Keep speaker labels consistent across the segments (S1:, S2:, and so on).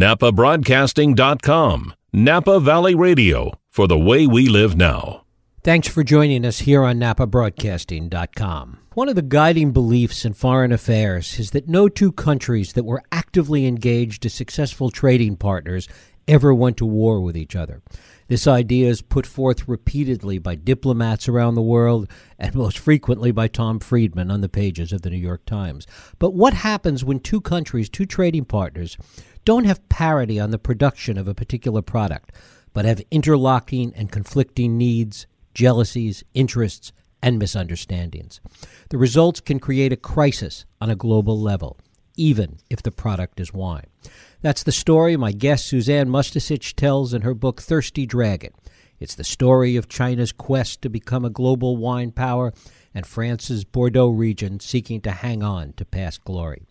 S1: NapaBroadcasting.com. Napa Valley Radio for the way we live now.
S2: Thanks for joining us here on NapaBroadcasting.com. One of the guiding beliefs in foreign affairs is that no two countries that were actively engaged as successful trading partners ever went to war with each other. This idea is put forth repeatedly by diplomats around the world and most frequently by Tom Friedman on the pages of the New York Times. But what happens when two countries, two trading partners, don't have parity on the production of a particular product, but have interlocking and conflicting needs, jealousies, interests, and misunderstandings? The results can create a crisis on a global level, even if the product is wine. That's the story my guest Suzanne Mustacich tells in her book Thirsty Dragon. It's the story of China's quest to become a global wine power and France's Bordeaux region seeking to hang on to past glory.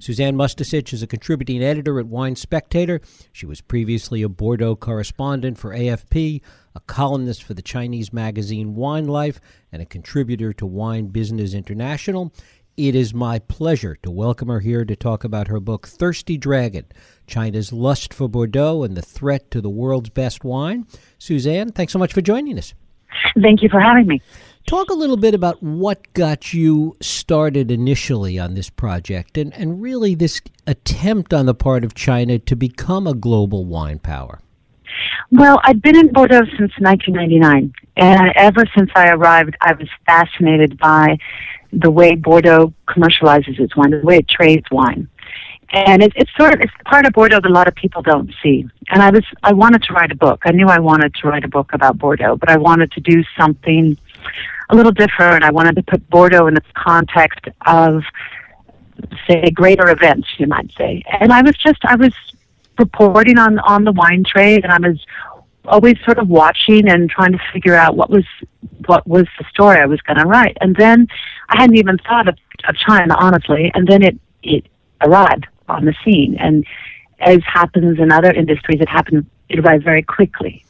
S2: Suzanne Mustacich is a contributing editor at Wine Spectator. She was previously a Bordeaux correspondent for AFP, a columnist for the Chinese magazine Wine Life, and a contributor to Wine Business International. It is my pleasure to welcome her here to talk about her book, Thirsty Dragon China's Lust for Bordeaux and the Threat to the World's Best Wine. Suzanne, thanks so much for joining us.
S3: Thank you for having me.
S2: Talk a little bit about what got you started initially on this project and, and really this attempt on the part of China to become a global wine power.
S3: Well, I've been in Bordeaux since 1999, and ever since I arrived, I was fascinated by the way Bordeaux commercializes its wine, the way it trades wine. And it, it's sort of it's part of Bordeaux that a lot of people don't see. And I was I wanted to write a book. I knew I wanted to write a book about Bordeaux, but I wanted to do something a little different. I wanted to put Bordeaux in the context of say greater events, you might say. And I was just I was reporting on on the wine trade, and I was always sort of watching and trying to figure out what was what was the story I was going to write. And then I hadn't even thought of, of China, honestly. And then it it arrived on the scene, and as happens in other industries, it happened. It arrived very quickly,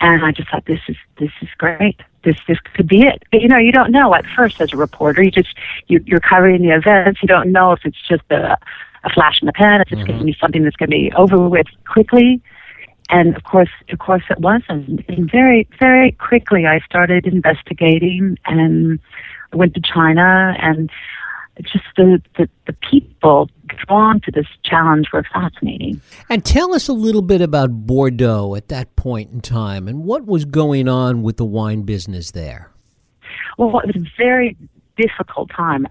S3: and I just thought this is this is great. This this could be it. But, you know, you don't know at first as a reporter. You just you, you're covering the events. You don't know if it's just a a flash in the pan. If it's mm-hmm. going to be something that's going to be over with quickly and of course, of course, it wasn't. And very, very quickly, I started investigating and went to China, and just the, the, the people drawn to this challenge were fascinating.
S2: And tell us a little bit about Bordeaux at that point in time, and what was going on with the wine business there.
S3: Well, it was a very difficult time.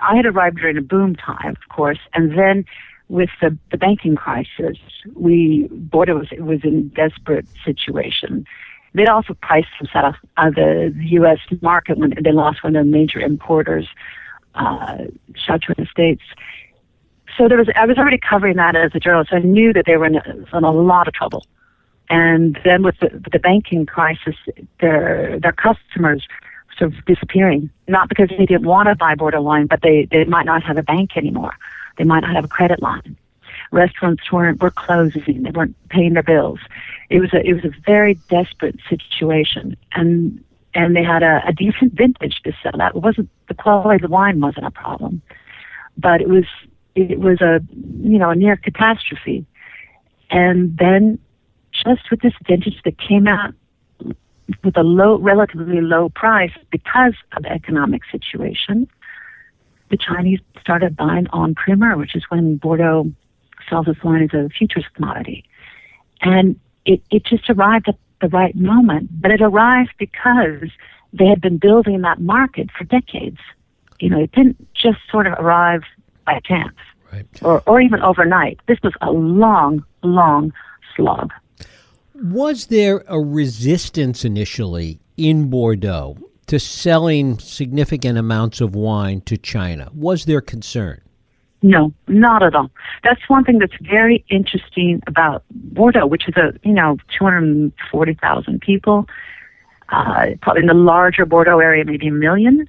S3: I had arrived during a boom time, of course, and then with the, the banking crisis, we Bordeaux was was in desperate situation. They'd also priced themselves out of the U.S. market when they lost one of their major importers, uh, Chateau Estates. So there was I was already covering that as a journalist. I knew that they were in in a lot of trouble. And then with the, the banking crisis, their their customers sort of disappearing. Not because they didn't want to buy Bordeaux wine, but they, they might not have a bank anymore. They might not have a credit line. Restaurants weren't were closing. They weren't paying their bills. It was a it was a very desperate situation, and and they had a, a decent vintage to sell. That wasn't the quality of the wine wasn't a problem, but it was it was a you know a near catastrophe. And then just with this vintage that came out with a low, relatively low price because of the economic situation, the Chinese started buying en primeur, which is when Bordeaux sells its wine as a futures commodity. And it, it just arrived at the right moment, but it arrived because they had been building that market for decades. You know, it didn't just sort of arrive by chance right. or, or even overnight. This was a long, long slog.
S2: Was there a resistance initially in Bordeaux to selling significant amounts of wine to China? Was there concern?
S3: No, not at all. That's one thing that's very interesting about Bordeaux, which is a you know 240,000 people. Uh, probably in the larger Bordeaux area, maybe a million.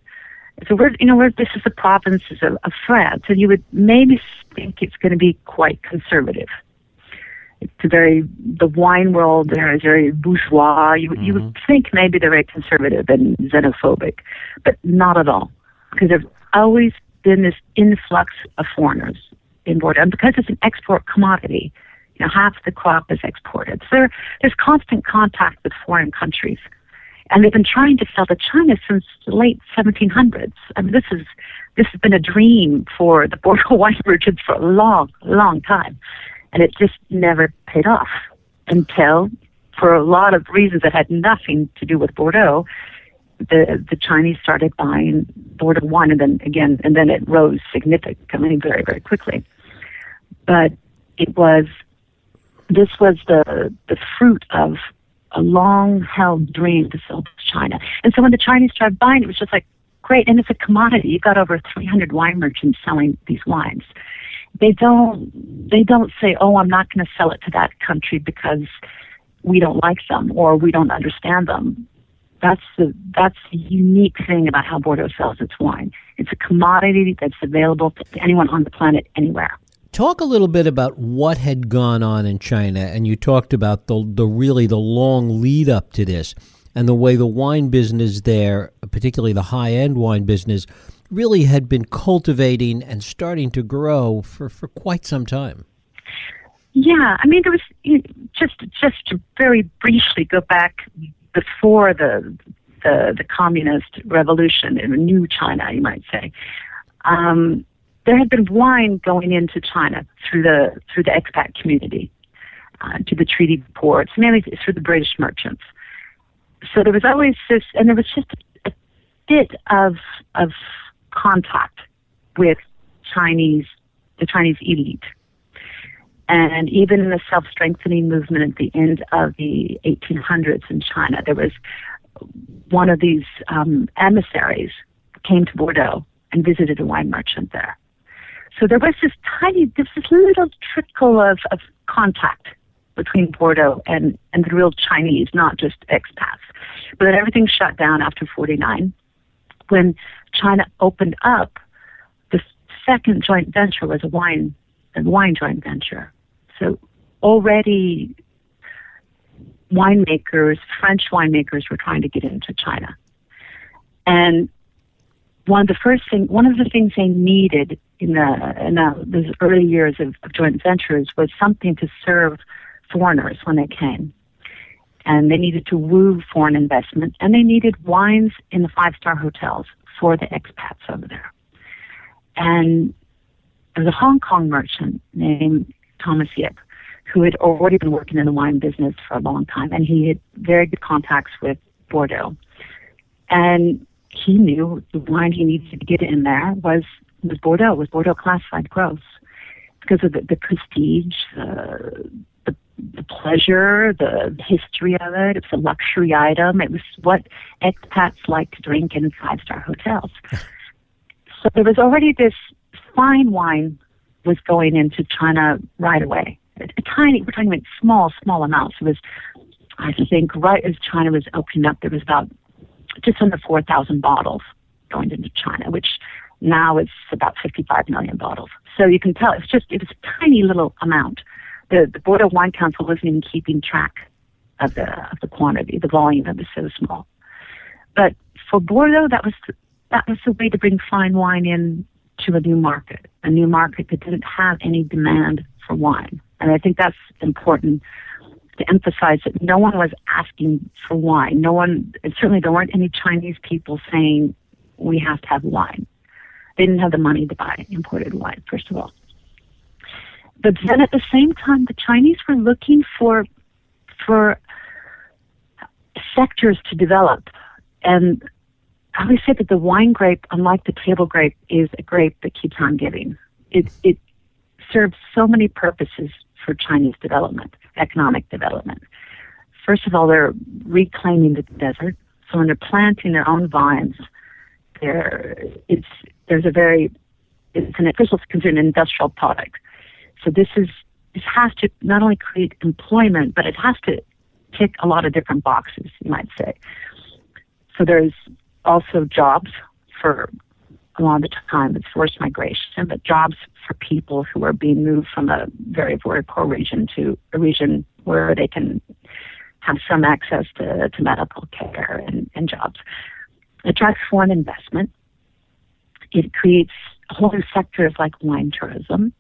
S3: So we're you know we're, this is the provinces of, of France, and you would maybe think it's going to be quite conservative it's a very the wine world there is very bourgeois. You mm-hmm. you would mm-hmm. think maybe they're very conservative and xenophobic, but not at all, because there's always been this influx of foreigners. in Bordeaux. And because it's an export commodity, you know, half the crop is exported. So there, there's constant contact with foreign countries. And they've been trying to sell to China since the late 1700s. I mean, this is this has been a dream for the Bordeaux wine merchants for a long, long time, and it just never paid off until, for a lot of reasons that had nothing to do with Bordeaux, the the Chinese started buying Bordeaux wine, and then again, and then it rose significantly, very, very quickly. But it was this was the the fruit of a long held dream to sell to China. And so when the Chinese started buying it, was just like, great. And it's a commodity. You've got over 300 wine merchants selling these wines. They don't, they don't say, oh, I'm not going to sell it to that country because we don't like them or we don't understand them. That's the, that's the unique thing about how Bordeaux sells its wine. It's a commodity that's available to anyone on the planet anywhere.
S2: Talk a little bit about what had gone on in China, and you talked about the the really the long lead up to this, and the way the wine business there, particularly the high end wine business, really had been cultivating and starting to grow for, for quite some time.
S3: Yeah, I mean, there was just just to very briefly go back before the the, the communist revolution in new China, you might say. Um, there had been wine going into China through the through the expat community uh, to the treaty ports, mainly through the British merchants. So there was always this, and there was just a bit of of contact with Chinese the Chinese elite. And even in the self strengthening movement at the end of the 1800s in China, there was one of these um, emissaries came to Bordeaux and visited a wine merchant there. So there was this tiny, this little trickle of, of contact between Bordeaux and, and the real Chinese, not just expats. But then everything shut down after 49. When China opened up, the second joint venture was a wine, a wine joint venture. So already winemakers, French winemakers were trying to get into China. And one of the first thing, one of the things they needed in the in the, those early years of, of joint ventures was something to serve foreigners when they came, and they needed to woo foreign investment, and they needed wines in the five star hotels for the expats over there. And there was a Hong Kong merchant named Thomas Yip who had already been working in the wine business for a long time, and he had very good contacts with Bordeaux. And he knew the wine he needed to get in there was was Bordeaux, was Bordeaux classified growths because of the, the prestige, uh, the, the pleasure, the history of it. It was a luxury item. It was what expats like to drink in five star hotels. so there was already this fine wine was going into China right away. A, a tiny, we're talking about small, small amounts. It was, I think, right as China was opening up, there was about just under 4,000 bottles going into China, which now it's about 55 million bottles. So you can tell it's just, it was a tiny little amount. The, the Bordeaux Wine Council wasn't even keeping track of the, of the quantity, the volume, it was so small. But for Bordeaux, that was, that was the way to bring fine wine in to a new market, a new market that didn't have any demand for wine. And I think that's important to emphasize that no one was asking for wine. No one, certainly there weren't any Chinese people saying we have to have wine. They didn't have the money to buy imported wine, first of all. But then at the same time, the Chinese were looking for for sectors to develop. And I always say that the wine grape, unlike the table grape, is a grape that keeps on giving. It it serves so many purposes for Chinese development, economic development. First of all, they're reclaiming the desert. So when they're planting their own vines, there it's there's a very it's an official considered an industrial product. So this is this has to not only create employment, but it has to tick a lot of different boxes, you might say. So there's also jobs for a lot of the time it's forced migration, but jobs for people who are being moved from a very, very poor region to a region where they can have some access to, to medical care and, and jobs. It attracts foreign investment. It creates a whole new sectors like wine tourism.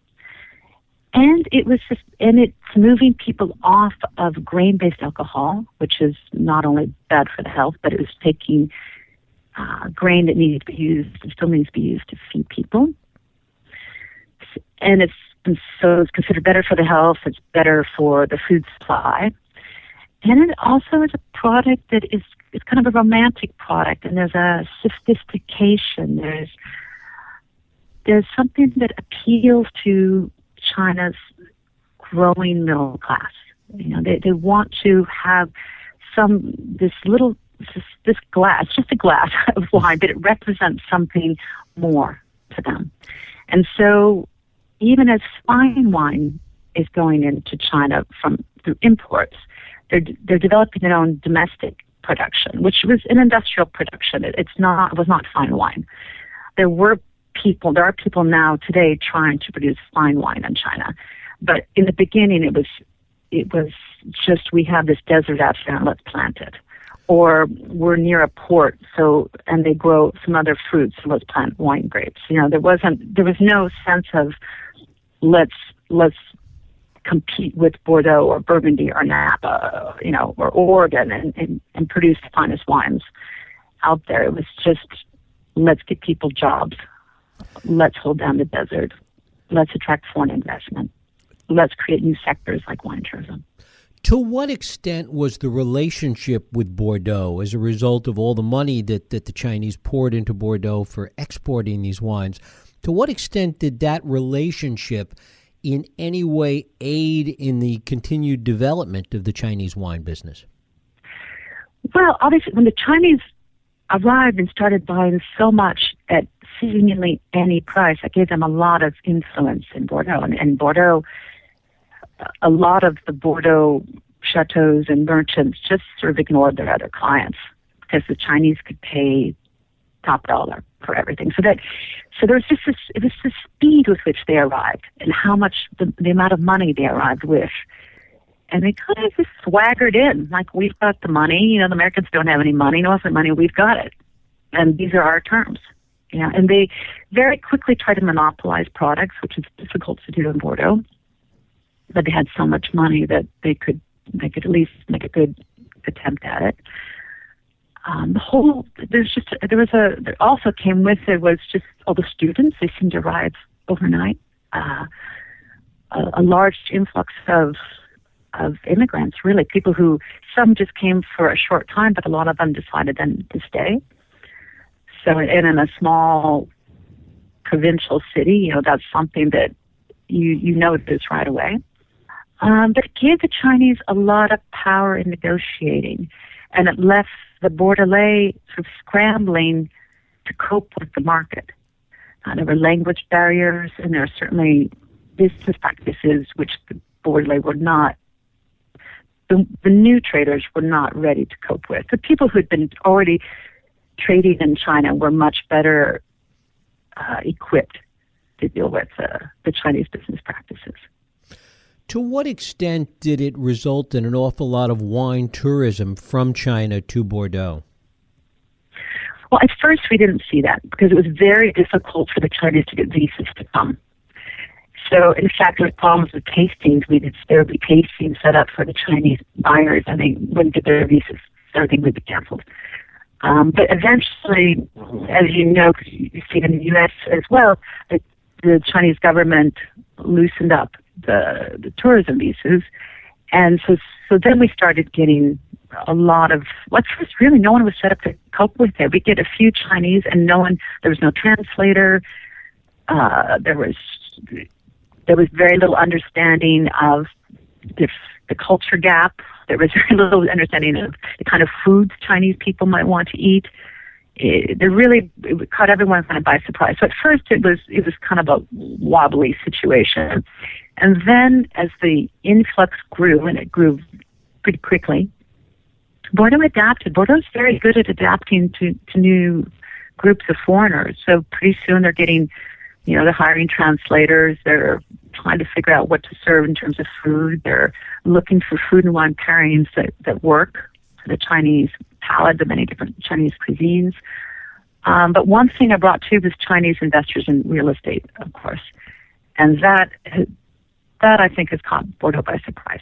S3: and it was just, and it's moving people off of grain-based alcohol, which is not only bad for the health, but it was taking uh, grain that needed to be used and still needs to be used to feed people. And it's so it's considered better for the health. It's better for the food supply, and it also is a product that is it's kind of a romantic product, and there's a sophistication. There's there's something that appeals to China's growing middle class. You know, they they want to have some this little this, glass, just a glass of wine, but it represents something more to them. And so, even as fine wine is going into China from through imports, they're they're developing their own domestic production, which was an industrial production. It, it's not it was not fine wine. There were people, there are people now today trying to produce fine wine in China. But in the beginning, it was, it was just, we have this desert out here and let's plant it. Or we're near a port, so, and they grow some other fruits, so let's plant wine grapes. You know, there wasn't, there was no sense of let's, let's compete with Bordeaux or Burgundy or Napa, you know, or Oregon and, and, and produce the finest wines out there. It was just let's get people jobs let's hold down the desert, let's attract foreign investment, let's create new sectors like wine tourism.
S2: To what extent was the relationship with Bordeaux as a result of all the money that, that the Chinese poured into Bordeaux for exporting these wines? To what extent did that relationship in any way aid in the continued development of the Chinese wine business?
S3: Well, obviously, when the Chinese arrived and started buying so much at seemingly any price. that gave them a lot of influence in Bordeaux. And, and Bordeaux, a lot of the Bordeaux chateaus and merchants just sort of ignored their other clients because the Chinese could pay top dollar for everything. So that, so there was just this, it was the speed with which they arrived and how much the, the amount of money they arrived with. And they kind of just swaggered in, like we've got the money. You know, the Americans don't have any money. No, it's money. We've got it, and these are our terms. Yeah, and they very quickly try to monopolize products, which is difficult to do in Bordeaux. But they had so much money that they could they could at least make a good attempt at it. Um, the whole there's just there was a there also came with it was just all the students they seemed to arrive overnight. Uh, a, a large influx of of immigrants, really people who some just came for a short time, but a lot of them decided then to stay. So, and in a small provincial city, you know, that's something that you you notice right away. Um, but it gave the Chinese a lot of power in negotiating, and it left the Bordelais sort of scrambling to cope with the market. Uh, there were language barriers, and there are certainly business practices which the Bordelais were not. The, the new traders were not ready to cope with. The people who had been already trading in China were much better uh, equipped to deal with uh, the Chinese business practices.
S2: To what extent did it result in an awful lot of wine tourism from China to Bordeaux?
S3: Well, at first we didn't see that because it was very difficult for the Chinese to get visas to come. So, in fact, there were problems with tastings. We did there would be tastings set up for the Chinese buyers, and they wouldn't get their visas. Everything would be canceled. Um, but eventually, as you know, you see it in the U.S. as well, the, the Chinese government loosened up the, the tourism visas, and so so then we started getting a lot of what's first really no one was set up to cope with it. We get a few Chinese, and no one there was no translator. Uh, there was there was very little understanding of the, the culture gap there was very little understanding of the kind of foods Chinese people might want to eat. It, they really it caught everyone kind of by surprise. So at first it was it was kind of a wobbly situation, and then as the influx grew and it grew pretty quickly, Bordeaux adapted. Bordeaux's very good at adapting to to new groups of foreigners. So pretty soon they're getting, you know, they're hiring translators. They're trying to figure out what to serve in terms of food. They're looking for food and wine pairings that, that work for the Chinese palate, the many different Chinese cuisines. Um, but one thing I brought too was Chinese investors in real estate, of course. And that that I think has caught Bordeaux by surprise.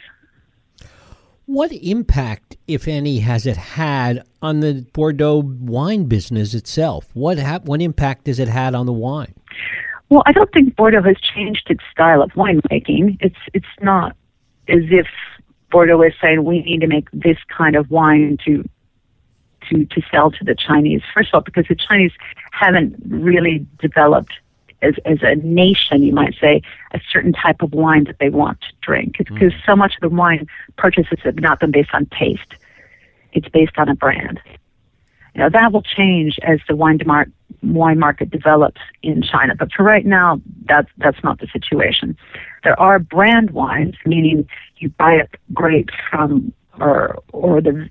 S2: What impact, if any, has it had on the Bordeaux wine business itself? What ha- what impact has it had on the wine?
S3: Well, I don't think Bordeaux has changed its style of winemaking. It's it's not as if Bordeaux is saying we need to make this kind of wine to to to sell to the Chinese. First of all, because the Chinese haven't really developed as as a nation, you might say, a certain type of wine that they want to drink. It's because mm. so much of the wine purchases have not been based on taste; it's based on a brand. Now that will change as the wine demar- wine market develops in China. But for right now, that's that's not the situation. There are brand wines, meaning you buy a grape from or or the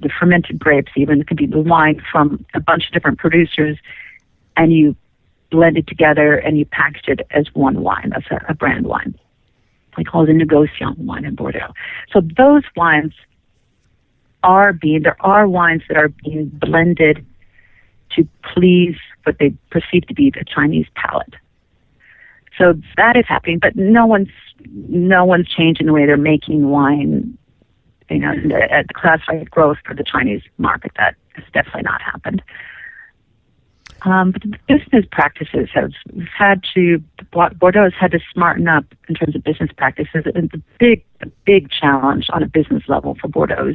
S3: the fermented grapes even it could be the wine from a bunch of different producers and you blend it together and you package it as one wine. as a, a brand wine. We call it a negociant wine in Bordeaux. So those wines are being there are wines that are being blended to please what they perceive to be the Chinese palate. So that is happening, but no one's no one's changing the way they're making wine. You know, at the classified growth for the Chinese market, that has definitely not happened. Um, but the business practices have had to Bordeaux has had to smarten up in terms of business practices. And the big, the big challenge on a business level for Bordeaux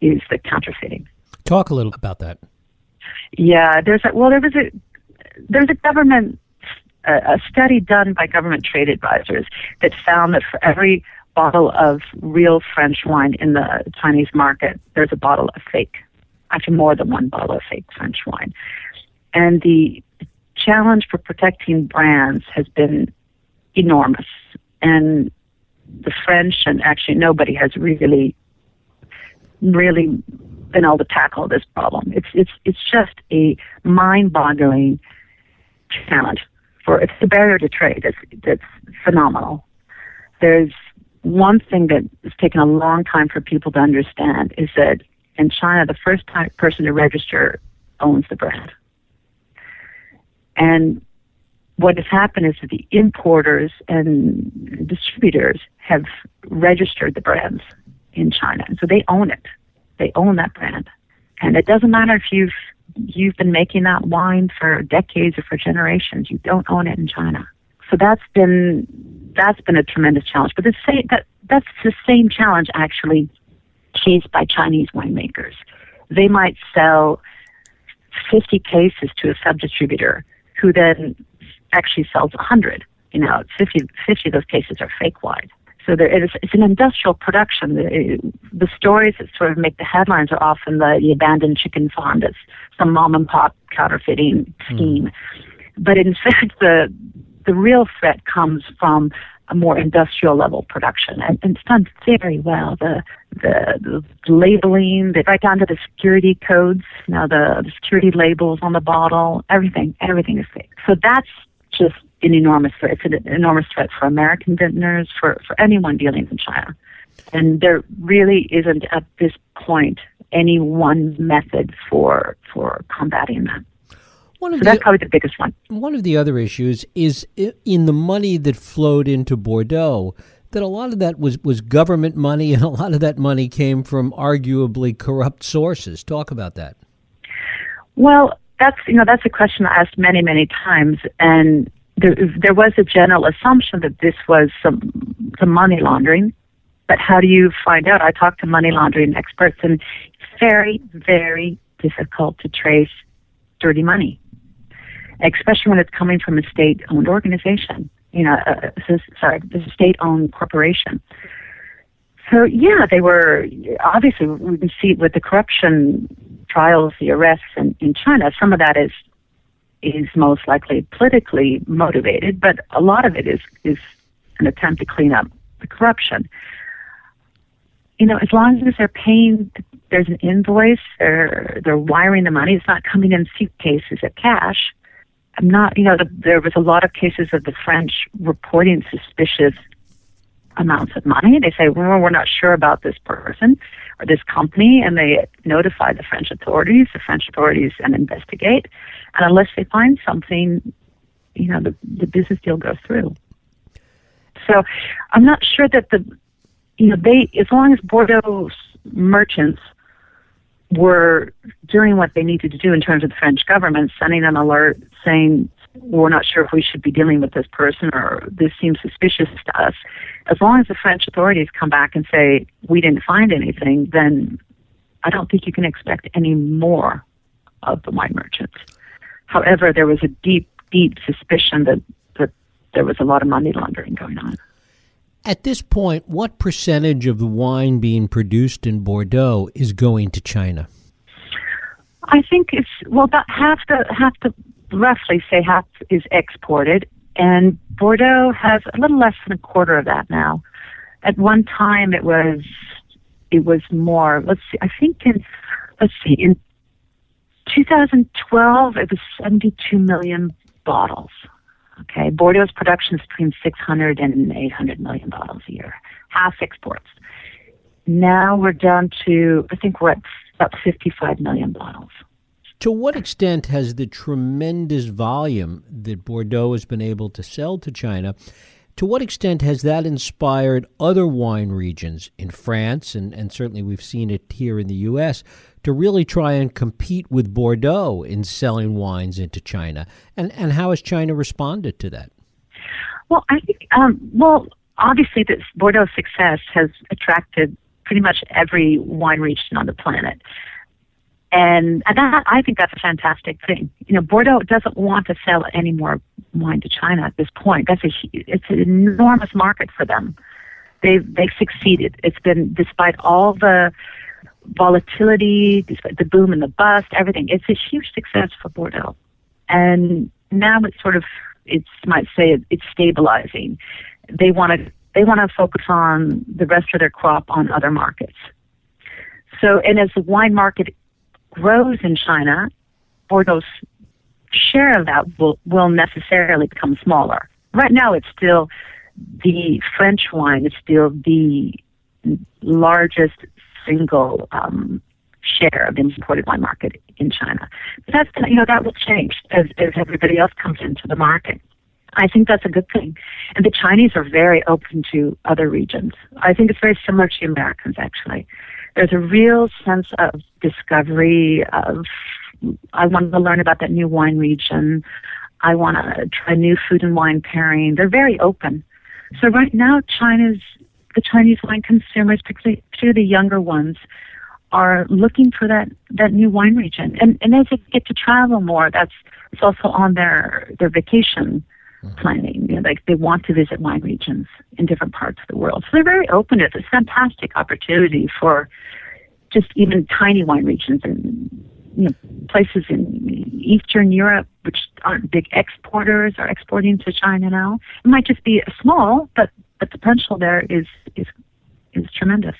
S3: is the counterfeiting.
S2: Talk a little about that.
S3: Yeah, there's a, well, there was a there's a government a, study done by government trade advisors that found that for every bottle of real French wine in the Chinese market, there's a bottle of fake. Actually, more than one bottle of fake French wine. And the challenge for protecting brands has been enormous. And the French and actually nobody has really, really been able to tackle this problem. It's it's it's just a mind-boggling challenge for it's the barrier to trade that's that's phenomenal. There's one thing that has taken a long time for people to understand is that in China, the first person to register owns the brand. And what has happened is that the importers and distributors have registered the brands in China. And so they own it. They own that brand. And it doesn't matter if you've you've been making that wine for decades or for generations. You don't own it in China. So that's been that's been a tremendous challenge. But the same that that's the same challenge actually faced by Chinese winemakers. They might sell 50 cases to a sub distributor who then actually sells 100. You know, 50, 50 of those cases are fake wine. So there is, it's an industrial production. The, the, stories that sort of make the headlines are often the, the abandoned chicken farm that's some mom and pop counterfeiting scheme. Mm. But in fact, the the real threat comes from a more industrial level production, and, and it's done very well. The, the the labeling, the, right down to the security codes, know, the, the security labels on the bottle, everything, everything is fake. So that's just an enormous threat. It's an enormous threat for American vintners, for, for anyone dealing in China. And there really isn't at this point any one method for for combating that. One of so the, that's probably the biggest one.
S2: One of the other issues is in the money that flowed into Bordeaux. That a lot of that was, was government money, and a lot of that money came from arguably corrupt sources. Talk about that.
S3: Well, that's you know that's a question I asked many many times, and there, there was a general assumption that this was some, some money laundering. But how do you find out? I talked to money laundering experts, and it's very, very difficult to trace dirty money, especially when it's coming from a state-owned organization. You know, sorry, a state-owned corporation. So yeah, they were obviously we can see with the corruption trials, the arrests in, in China. Some of that is is most likely politically motivated, but a lot of it is is an attempt to clean up the corruption. You know, as long as they're paying, there's an invoice, they're they're wiring the money. It's not coming in suitcases of cash. I'm not, you know, the, there was a lot of cases of the French reporting suspicious amounts of money. They say, well, we're not sure about this person or this company, and they notify the French authorities. The French authorities and investigate, and unless they find something, you know, the, the business deal goes through. So I'm not sure that the, you know, they, as long as Bordeaux merchants were doing what they needed to do in terms of the French government, sending an alert saying, we're not sure if we should be dealing with this person or this seems suspicious to us. As long as the French authorities come back and say, we didn't find anything, then I don't think you can expect any more of the wine merchants. However, there was a deep, deep suspicion that, that there was a lot of money laundering going on.
S2: At this point, what percentage of the wine being produced in Bordeaux is going to China?
S3: I think it's well about half the half the roughly say half is exported, and Bordeaux has a little less than a quarter of that now. At one time, it was it was more. Let's see. I think in let's see in 2012 it was 72 million bottles. Okay, Bordeaux's production is between 600 and 800 million bottles a year, half exports. Now we're down to I think we're at about 55 million bottles.
S2: To what extent has the tremendous volume that Bordeaux has been able to sell to China, to what extent has that inspired other wine regions in France, and, and certainly we've seen it here in the U.S., to really try and compete with Bordeaux in selling wines into China? And, and how has China responded to that?
S3: Well, I think, um, well, obviously, this Bordeaux's success has attracted pretty much every wine region on the planet. And, and that, I think that's a fantastic thing. You know, Bordeaux doesn't want to sell any more wine to China at this point. That's a it's an enormous market for them. They've they've succeeded. It's been despite all the volatility, despite the boom and the bust, everything. It's a huge success for Bordeaux, and now it's sort of it's might say it's stabilizing. They want to they want to focus on the rest of their crop on other markets. So, and as the wine market grows in China, Bordeaux's share of that will, will necessarily become smaller. Right now, it's still the French wine is still the largest single um, share of the imported wine market in China. But that's you know that will change as, as everybody else comes into the market. I think that's a good thing. And the Chinese are very open to other regions. I think it's very similar to Americans, actually. There's a real sense of discovery, of I want to learn about that new wine region. I want to try new food and wine pairing. They're very open. So right now, China's the Chinese wine consumers, particularly, the younger ones, are looking for that that new wine region. And and as they get to travel more, that's it's also on their their vacation. Mm-hmm. planning. You know, like they want to visit wine regions in different parts of the world. So they're very open. It's a fantastic opportunity for just even tiny wine regions and you know places in Eastern Europe which aren't big exporters are exporting to China now. It might just be small, but the potential there is is is tremendous.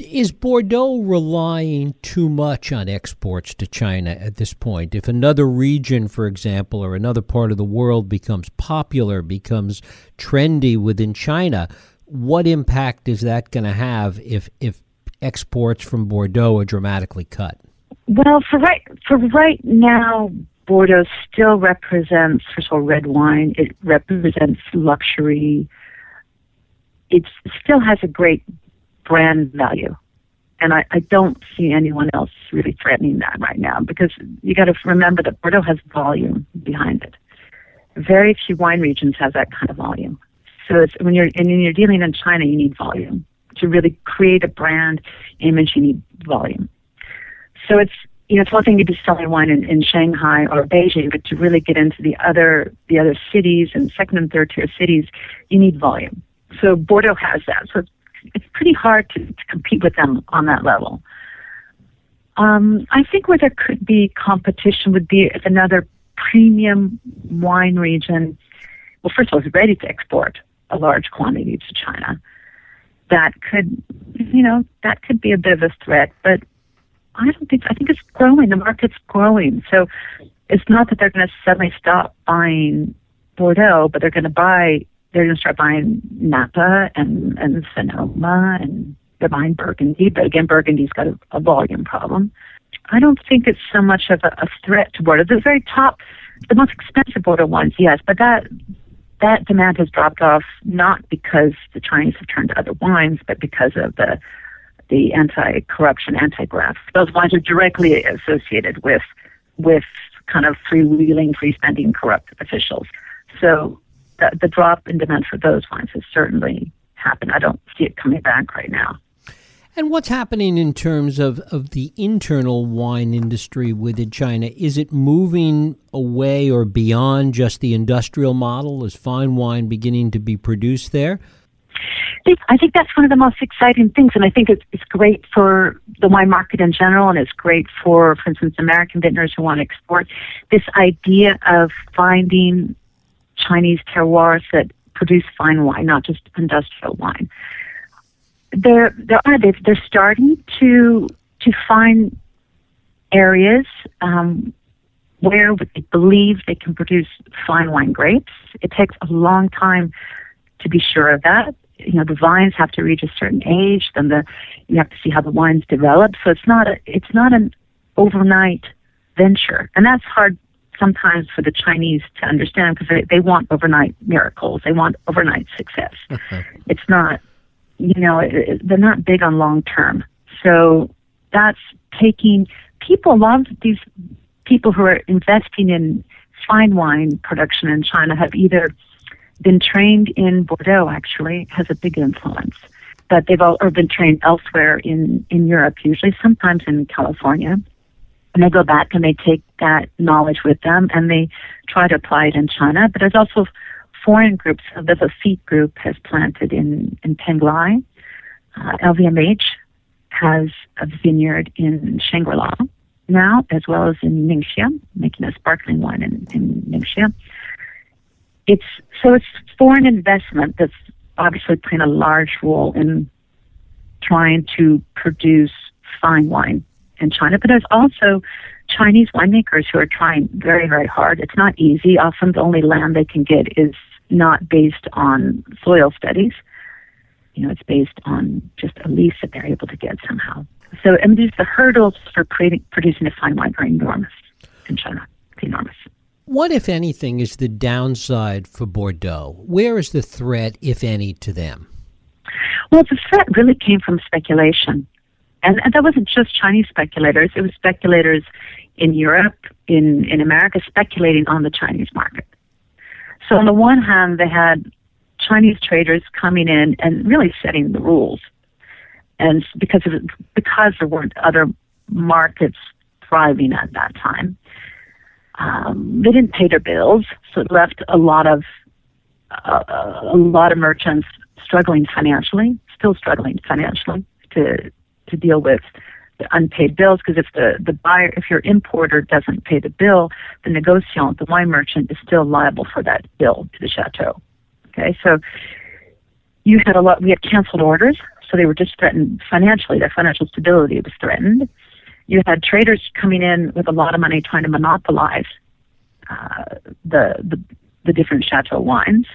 S2: Is Bordeaux relying too much on exports to China at this point? If another region, for example, or another part of the world becomes popular, becomes trendy within China, what impact is that going to have if, if exports from Bordeaux are dramatically cut?
S3: Well, for right for right now, Bordeaux still represents, first of all, red wine. It represents luxury. It still has a great brand value. And I, I don't see anyone else really threatening that right now because you got to remember that Bordeaux has volume behind it. Very few wine regions have that kind of volume. So it's when you're and when you're dealing in China, you need volume to really create a brand image. You need volume. So it's you know it's one thing to be selling wine in, in Shanghai or Beijing, but to really get into the other the other cities and second and third tier cities, you need volume. So Bordeaux has that. So it's pretty hard to, to compete with them on that level. Um, I think where there could be competition would be if another premium wine region, well, first of all, is ready to export a large quantity to China. That could, you know, that could be a bit of a threat, but I don't think, I think it's growing. The market's growing. So it's not that they're going to suddenly stop buying Bordeaux, but they're going to buy they're going to start buying Napa and and Sonoma and they're buying Burgundy. But again, Burgundy's got a, a volume problem. I don't think it's so much of a, a threat to Bordeaux. The very top, the most expensive Bordeaux ones, yes, but that that demand has dropped off not because the Chinese have turned to other wines, but because of the the anti-corruption, anti-graft. Those wines are directly associated with with kind of freewheeling, free-spending, corrupt officials. So the, the drop in demand for those wines has certainly happened. I don't see it coming back right now.
S2: And what's happening in terms of, of the internal wine industry within China? Is it moving away or beyond just the industrial model? Is fine wine beginning to be produced there?
S3: I think that's one of the most exciting things, and I think it's, it's great for the wine market in general, and it's great for, for instance, American vintners who want to export. This idea of finding Chinese terroirs that produce fine wine, not just industrial wine there there are they they're starting to to find areas um, where they believe they can produce fine wine grapes. It takes a long time to be sure of that. You know, the vines have to reach a certain age, then the you have to see how the wines develop. So it's not a it's not an overnight venture, and that's hard sometimes for the Chinese to understand because they, they want overnight miracles. They want overnight success. it's not you know, they're not big on long term. So that's taking people love these people who are investing in fine wine production in China have either been trained in Bordeaux actually has a big influence. But they've all or been trained elsewhere in, in Europe, usually sometimes in California. And they go back and they take that knowledge with them and they try to apply it in China. But there's also foreign groups. The Lafite group has planted in, in Penglai. Uh, LVMH has a vineyard in Shangri-La now, as well as in Ningxia, making a sparkling wine in, in Ningxia. It's, so it's foreign investment that's obviously playing a large role in trying to produce fine wine in China, but there's also Chinese winemakers who are trying very, very hard. It's not easy. Often the only land they can get is not based on soil studies. You know, it's based on just a lease that they're able to get somehow. So, and these the hurdles for creating, producing a fine wine are enormous in China. enormous.
S2: What, if anything, is the downside for Bordeaux? Where is the threat, if any, to them?
S3: Well, the threat really came from speculation. And, and that wasn't just Chinese speculators, it was speculators in Europe, in, in America, speculating on the Chinese market. So on the one hand, they had Chinese traders coming in and really setting the rules, and because of because there weren't other markets thriving at that time, um, they didn't pay their bills, so it left a lot of uh, a lot of merchants struggling financially, still struggling financially to to deal with the unpaid bills because if the, the buyer, if your importer doesn't pay the bill, the negociant, the wine merchant, is still liable for that bill to the chateau. Okay, so you had a lot, we had canceled orders, so they were just threatened financially, their financial stability was threatened. You had traders coming in with a lot of money trying to monopolize uh, the, the, the different chateau wines,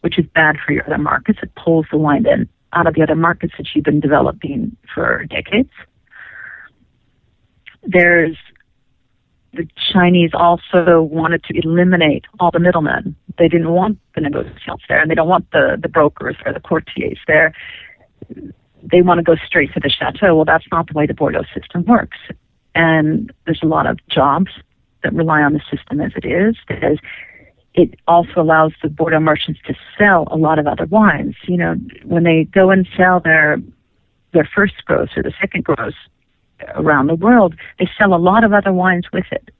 S3: which is bad for your other markets. It pulls the wine in out of the other markets that you've been developing for decades. There's the Chinese also wanted to eliminate all the middlemen. They didn't want the negociants there, and they don't want the, the brokers or the courtiers there. They want to go straight to the chateau. Well, that's not the way the Bordeaux system works. And there's a lot of jobs that rely on the system as it is, because it also allows the Bordeaux merchants to sell a lot of other wines. You know, when they go and sell their their first growths or the second growths, around the world, they sell a lot of other wines with it.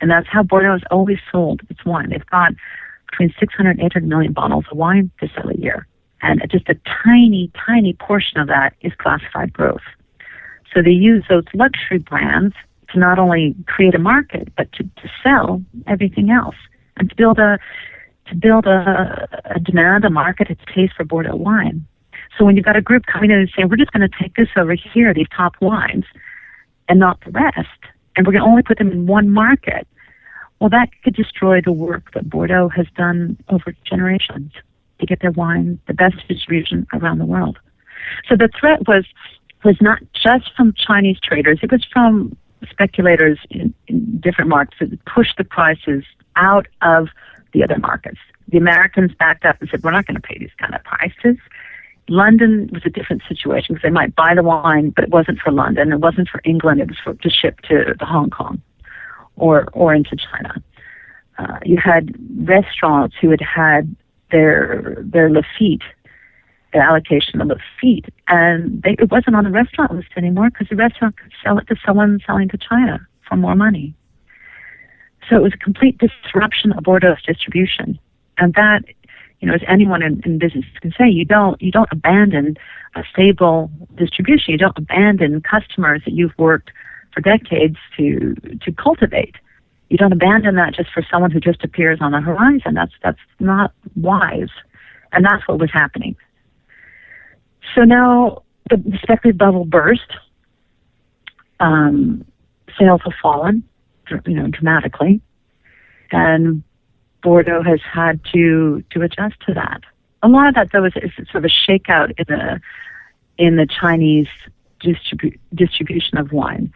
S3: And that's how Bordeaux has always sold its wine. They've got between 600 and 800 million bottles of wine to sell a year. And just a tiny, tiny portion of that is classified growth. So they use those luxury brands to not only create a market, but to, to sell everything else and to build a to build a, a demand, a market, a taste for Bordeaux wine. So when you've got a group coming in and saying, we're just going to take this over here, these top wines, and not the rest, and we're going to only put them in one market, well, that could destroy the work that Bordeaux has done over generations to get their wine the best distribution around the world. So the threat was was not just from Chinese traders; it was from speculators in, in different markets that pushed the prices out of the other markets The Americans backed up and said, "We're not going to pay these kind of prices." London was a different situation because they might buy the wine, but it wasn't for London. It wasn't for England. It was for, to ship to Hong Kong or or into China. Uh, you had restaurants who had had their their Lafite, their allocation of Lafite, and they, it wasn't on the restaurant list anymore because the restaurant could sell it to someone selling to China for more money. So it was a complete disruption of Bordeaux's distribution, and that you know, as anyone in, in business can say, you don't you don't abandon a stable distribution. You don't abandon customers that you've worked for decades to to cultivate. You don't abandon that just for someone who just appears on the horizon. That's that's not wise, and that's what was happening. So now the, speculative bubble burst. Um, sales have fallen, you know, dramatically, and Bordeaux has had to to adjust to that. A lot of that, though, is, is sort of a shakeout in the in the Chinese distribu- distribution of wine.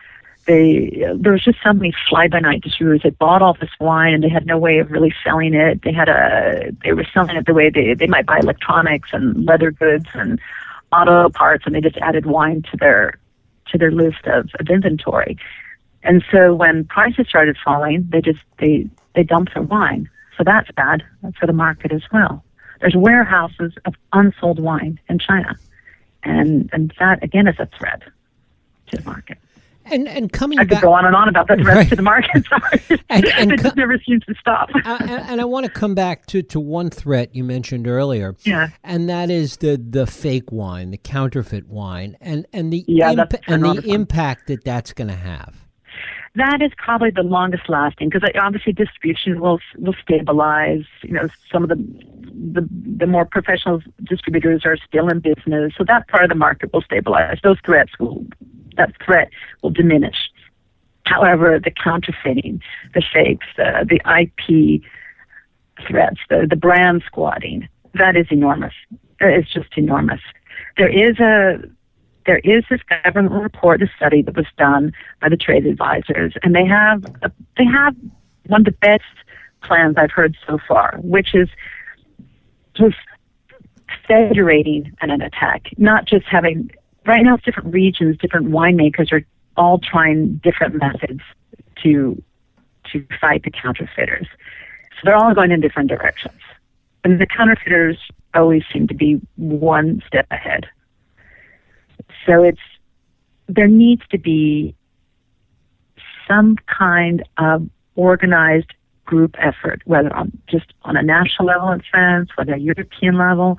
S3: They there was just so many fly by night distributors that bought all this wine and they had no way of really selling it. They had a they were selling it the way they they might buy electronics and leather goods and auto parts, and they just added wine to their to their list of, of inventory. And so when prices started falling, they just they they dumped their wine. So that's bad for the market as well. There's warehouses of unsold wine in China, and and that again is a threat to the market.
S2: And and coming
S3: I could
S2: back,
S3: go on and on about the threats right. to the market. Sorry,
S2: and, and
S3: it just never seems to stop.
S2: uh, and, and, I want to come back to, to one threat you mentioned earlier.
S3: Yeah,
S2: and that is the the fake wine, the counterfeit wine, and and the
S3: yeah,
S2: imp- and the impact that that's going to have
S3: that is probably the longest lasting because obviously distribution will will stabilize. You know, some of the the the more professional distributors are still in business, so that part of the market will stabilize. Those threats will that threat will diminish. However, the counterfeiting, the fakes, the the IP threats, the the brand squatting, that is enormous. It's just enormous. There is a there is this government report, a study that was done by the trade advisors, and they have a, they have one of the best plans I've heard so far, which is just federating an, an attack, not just having. Right now, it's different regions, different winemakers are all trying different methods to to fight the counterfeiters. So they're all going in different directions, and the counterfeiters always seem to be one step ahead. So it's there needs to be some kind of organized group effort, whether on just on a national level in France, whether a European level,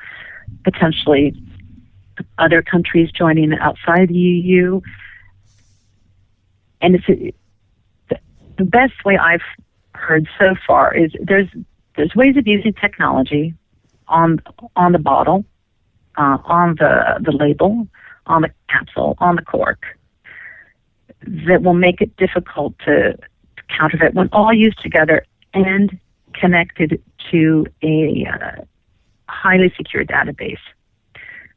S3: potentially other countries joining outside the EU. And it's a, the best way I've heard so far is there's there's ways of using technology on on the bottle, uh, on the the label, on the capsule, on the cork, that will make it difficult to, to counterfeit when all used together and connected to a uh, highly secure database,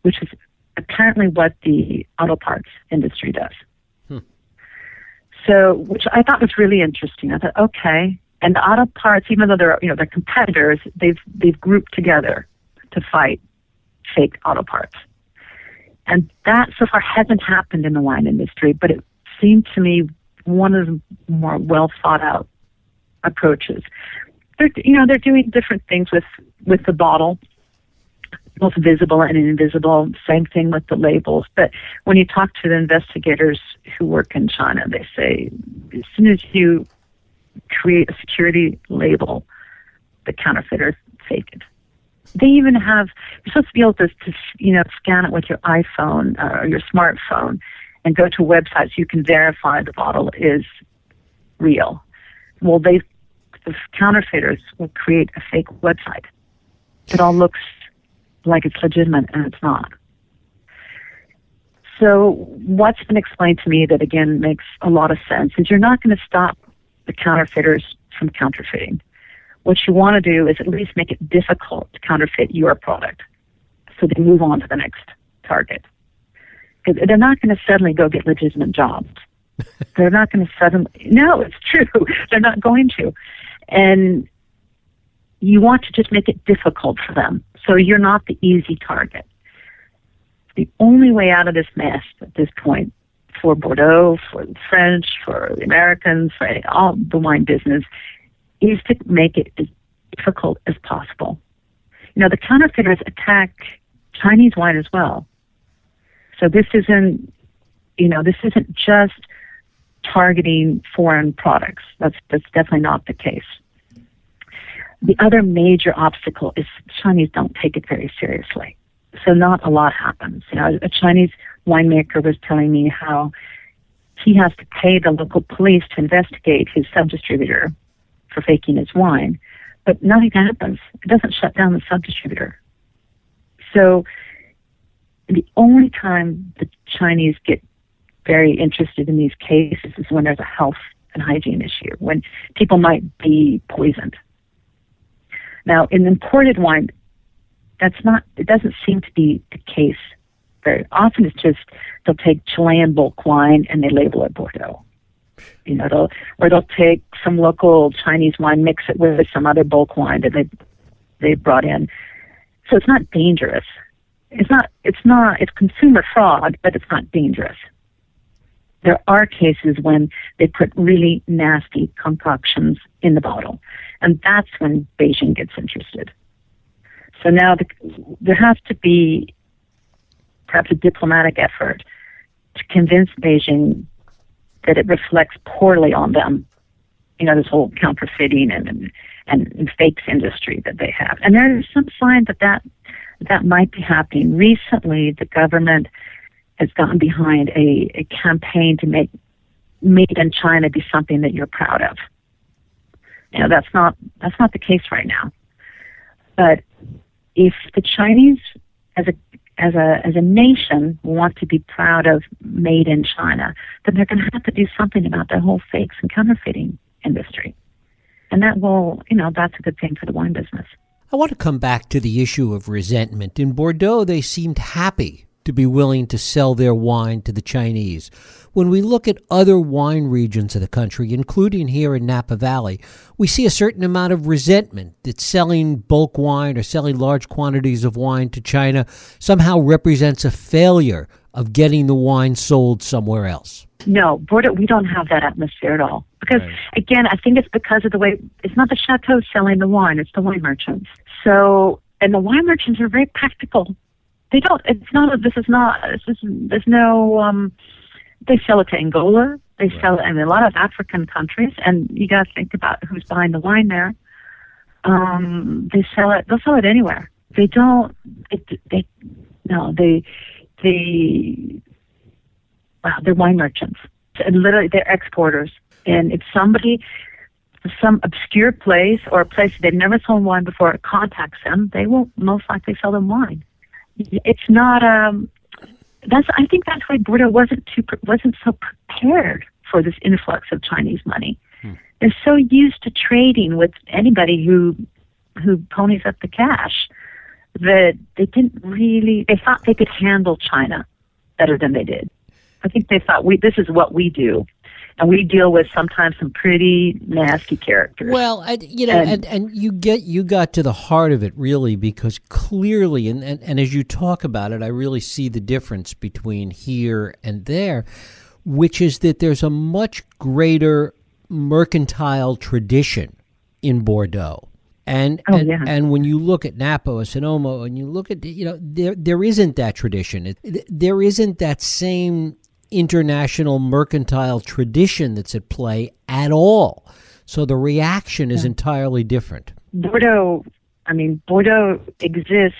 S3: which is apparently what the auto parts industry does. Hmm. So, which I thought was really interesting. I thought, okay, and the auto parts, even though they're you know they're competitors, they've they've grouped together to fight fake auto parts. And that so far hasn't happened in the wine industry, but it seemed to me one of the more well thought out approaches. They're, you know, they're doing different things with, with the bottle, both visible and invisible. Same thing with the labels. But when you talk to the investigators who work in China, they say as soon as you create a security label, the counterfeiters fake it. They even have you're supposed to be able to, to you know scan it with your iPhone uh, or your smartphone and go to websites you can verify the bottle is real. Well, they the counterfeiters will create a fake website. It all looks like it's legitimate and it's not. So what's been explained to me that again makes a lot of sense is you're not going to stop the counterfeiters from counterfeiting. What you want to do is at least make it difficult to counterfeit your product so they move on to the next target. Because they're not going to suddenly go get legitimate jobs. they're not going to suddenly, no, it's true. they're not going to. And you want to just make it difficult for them so you're not the easy target. The only way out of this mess at this point for Bordeaux, for the French, for the Americans, for all the wine business is to make it as difficult as possible. You know, the counterfeiters attack Chinese wine as well. So this isn't, you know, this isn't just targeting foreign products. That's that's definitely not the case. The other major obstacle is Chinese don't take it very seriously. So not a lot happens. You know, a Chinese winemaker was telling me how he has to pay the local police to investigate his sub-distributor for faking his wine, but nothing happens. It doesn't shut down the sub-distributor. So the only time the Chinese get very interested in these cases is when there's a health and hygiene issue, when people might be poisoned. Now, in imported wine, that's not, it doesn't seem to be the case very often. It's just they'll take Chilean bulk wine and they label it Bordeaux. You know, they'll, or they'll take some local Chinese wine, mix it with some other bulk wine that they they brought in. So it's not dangerous. It's not. It's not. It's consumer fraud, but it's not dangerous. There are cases when they put really nasty concoctions in the bottle, and that's when Beijing gets interested. So now the, there has to be perhaps a diplomatic effort to convince Beijing that it reflects poorly on them. You know, this whole counterfeiting and, and, and fakes industry that they have. And there's some sign that, that that might be happening. Recently, the government has gotten behind a, a campaign to make made in China be something that you're proud of. You know, that's not that's not the case right now. But if the Chinese as a as a as a nation want to be proud of made in China, then they're going to have to do something about the whole fakes and counterfeiting industry. And that will, you know, that's a good thing for the wine business.
S2: I want to come back to the issue of resentment. In Bordeaux, they seemed happy to be willing to sell their wine to the Chinese. When we look at other wine regions of the country, including here in Napa Valley, we see a certain amount of resentment that selling bulk wine or selling large quantities of wine to China somehow represents a failure of getting the wine sold somewhere else.
S3: No, Bordeaux, we don't have that atmosphere at all. Because right. again, I think it's because of the way it's not the chateau selling the wine; it's the wine merchants. So, and the wine merchants are very practical they don't. It's not. A, this is not. This is. There's no. Um, they sell it to Angola. They right. sell it in a lot of African countries, and you got to think about who's behind the line there. Um, they sell it. They'll sell it anywhere. They don't. It, they no. They they. Wow, they're wine merchants. And literally, they're exporters. And if somebody some obscure place or a place they've never sold wine before contacts them, they will most likely sell them wine it's not um that's I think that's why Bordeaux wasn't too wasn't so prepared for this influx of Chinese money. Hmm. They're so used to trading with anybody who who ponies up the cash that they didn't really they thought they could handle China better than they did. I think they thought we this is what we do and we deal with sometimes some pretty nasty characters.
S2: Well, I, you know, and, and, and you get you got to the heart of it really because clearly, and, and and as you talk about it, I really see the difference between here and there, which is that there's a much greater mercantile tradition in Bordeaux. And
S3: oh,
S2: and,
S3: yeah.
S2: and when you look at Napa or Sonoma, and you look at you know there there isn't that tradition. It, there isn't that same international mercantile tradition that's at play at all. So the reaction is yeah. entirely different.
S3: Bordeaux, I mean, Bordeaux exists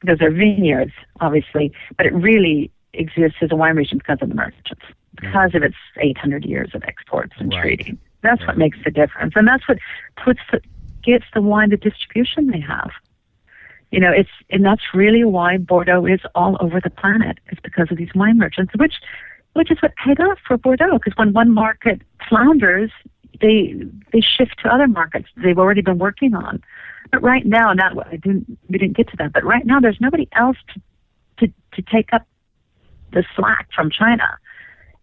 S3: because they're vineyards, obviously, but it really exists as a wine region because of the merchants, because of its 800 years of exports and right. trading. That's right. what makes the difference, and that's what puts the, gets the wine the distribution they have. You know, it's and that's really why Bordeaux is all over the planet. It's because of these wine merchants, which which is what paid off for Bordeaux. Because when one market flounders, they they shift to other markets they've already been working on. But right now, not I didn't we didn't get to that. But right now, there's nobody else to to to take up the slack from China.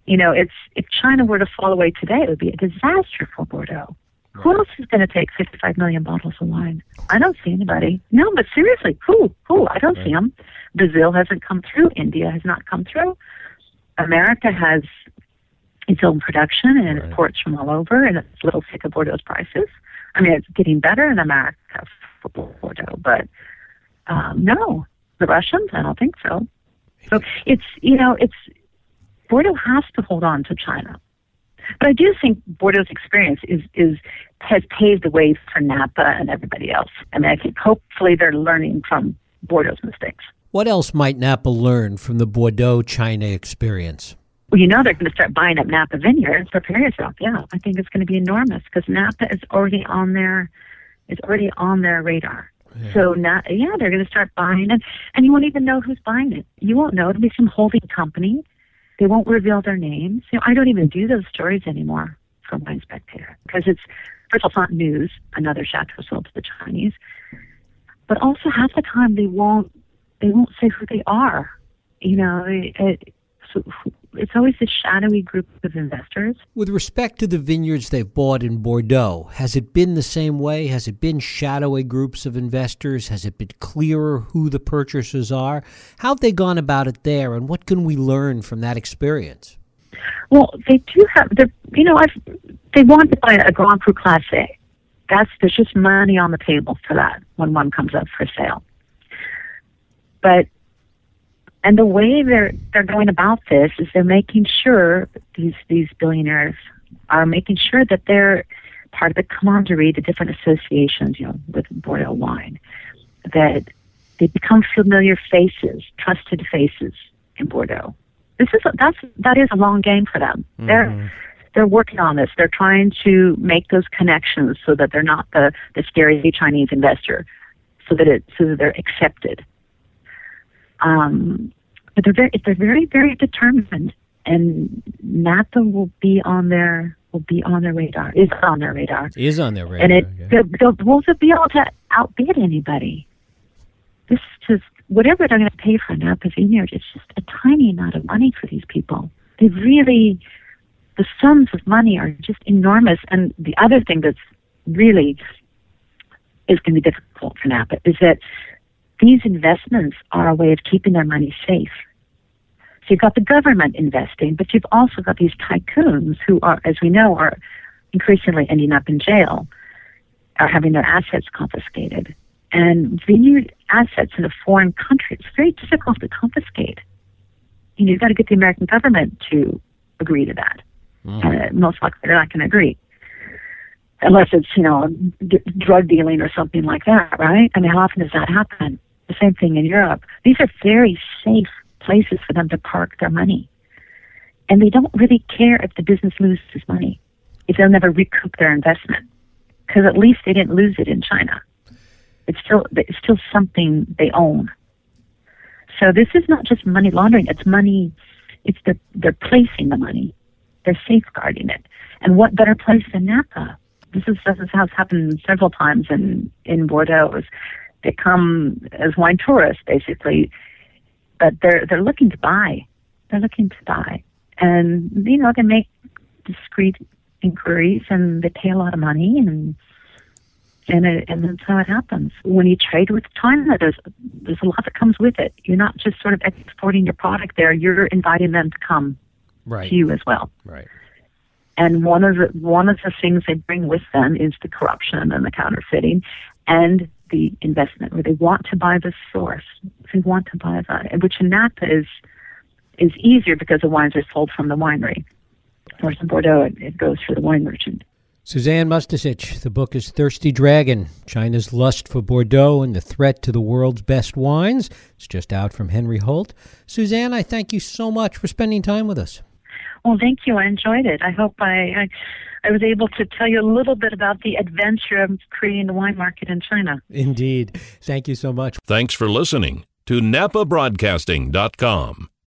S3: You know, it's if China were to fall away today, it would be a disaster for Bordeaux. Who else is going to take 55 million bottles of wine? I don't see anybody. No, but seriously, who? Who? I don't see them. Brazil hasn't come through. India has not come through. America has its own production and
S2: Right.
S3: imports from all over, and it's a little sick of Bordeaux's prices. I mean, it's getting better in America for Bordeaux, but um, no, the Russians, I don't think so. So it's you know, it's Bordeaux has to hold on to China. But I do think Bordeaux's experience is is has paved the way for Napa and everybody else. I mean, I think hopefully they're learning from Bordeaux's mistakes.
S2: What else might Napa learn from the Bordeaux China experience?
S3: Well, you know they're going to start buying up Napa vineyards. Prepare yourself. Yeah, I think it's going to be enormous because Napa is already on their is already on their radar. So now, yeah, they're going to start buying it, and you won't even know who's buying it. You won't know. It'll be some holding company. They won't reveal their names. You know, I don't even do those stories anymore for Wine Spectator because it's first of all, it's not news. Another chateau sold to the Chinese, but also half the time they won't they won't say who they are. You know, it, it, it's always this shadowy group of investors.
S2: With respect to the vineyards they've bought in Bordeaux, has it been the same way? Has it been shadowy groups of investors? Has it been clearer who the purchasers are? How have they gone about it there, and what can we learn from that experience?
S3: Well, they do have you know I've, they want to buy a Grand Cru Class A. That's there's just money on the table for that when one comes up for sale. But and the way they're they're going about this is they're making sure these these billionaires are making sure that they're part of the commandery, the different associations, you know, with Bordeaux wine, that they become familiar faces, trusted faces in Bordeaux. This is a, that's that is a long game for them. They're mm-hmm. they're working on this. They're trying to make those connections so that they're not the the scary Chinese investor, so that it so that they're accepted. Um, but they're very they're very very determined, and Napa will be on their will be on their radar. Is on their radar,
S2: Is on their radar.
S3: and it
S2: yeah.
S3: they'll, they'll be able to outbid anybody. This is just whatever they're going to pay for Napa Vineyard. It's just a tiny amount of money for these people. They really the sums of money are just enormous. And the other thing that's really is going to be difficult for Napa is that these investments are a way of keeping their money safe. So you've got the government investing, but you've also got these tycoons who are, as we know, are increasingly ending up in jail, are having their assets confiscated. And vineyard assets in a foreign country, it's very difficult to confiscate. You know, you've got to get the American government to agree to that. Uh, most likely they're not going to agree. Unless it's, you know, d- drug dealing or something like that, right? I mean, how often does that happen? The same thing in Europe. These are very safe places for them to park their money. And they don't really care if the business loses money, if they'll never recoup their investment. Because at least they didn't lose it in China. It's still, it's still something they own. So this is not just money laundering, it's money, it's the, they're placing the money they're safeguarding it. And what better place than Napa? This is this is how it's happened several times in in Bordeaux. They come as wine tourists basically, but they're they're looking to buy. They're looking to buy, and you know they make discreet inquiries and they pay a lot of money and. And, it, and that's how it happens. When you trade with China, there's there's a lot that comes with it. You're not just sort of exporting your product there. You're inviting them to come
S2: right.
S3: to you as well.
S2: Right.
S3: And one of the one of the things they bring with them is the corruption and the counterfeiting, and the investment, where they want to buy the source. They want to buy that, which in Napa is is easier because the wines are sold from the winery. Whereas in Bordeaux, it, it goes through the wine merchant.
S2: Suzanne Mustacich, the book is Thirsty Dragon China's Lust for Bordeaux and the Threat to the World's Best Wines. It's just out from Henry Holt. Suzanne, I thank you so much for spending time with us.
S3: Well, thank you. I enjoyed it. I hope I, I I was able to tell you a little bit about the adventure of creating the wine market in China.
S2: Indeed. Thank you so much.
S1: Thanks for listening to NapaBroadcasting.com.